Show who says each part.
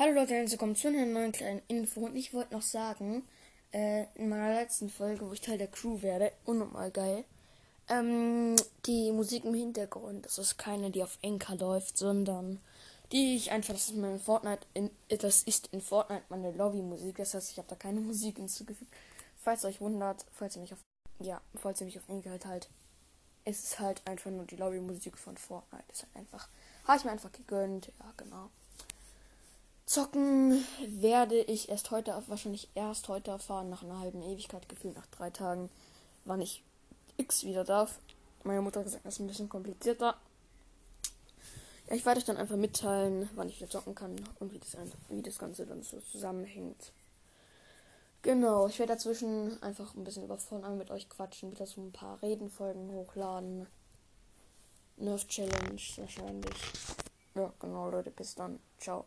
Speaker 1: Hallo Leute, herzlich willkommen zu einer neuen kleinen Info. Und ich wollte noch sagen, äh, in meiner letzten Folge, wo ich Teil der Crew werde, unnormal geil, ähm, die Musik im Hintergrund, das ist keine, die auf Enka läuft, sondern die ich einfach, das ist meine Fortnite, in, das ist in Fortnite meine Lobby-Musik. Das heißt, ich habe da keine Musik hinzugefügt. Falls euch wundert, falls ihr mich auf, ja, falls ihr mich auf Enka halt halt, es ist halt einfach nur die Lobby-Musik von Fortnite. Das ist halt einfach, habe ich mir einfach gegönnt, ja, genau. Zocken werde ich erst heute, wahrscheinlich erst heute erfahren, nach einer halben Ewigkeit gefühlt, nach drei Tagen, wann ich X wieder darf. Meine Mutter hat gesagt, das ist ein bisschen komplizierter. Ja, ich werde euch dann einfach mitteilen, wann ich wieder zocken kann und wie das, wie das Ganze dann so zusammenhängt. Genau, ich werde dazwischen einfach ein bisschen über Fortnite mit euch quatschen, wieder so ein paar Redenfolgen hochladen. Nerf Challenge wahrscheinlich. Ja, genau, Leute, bis dann. Ciao.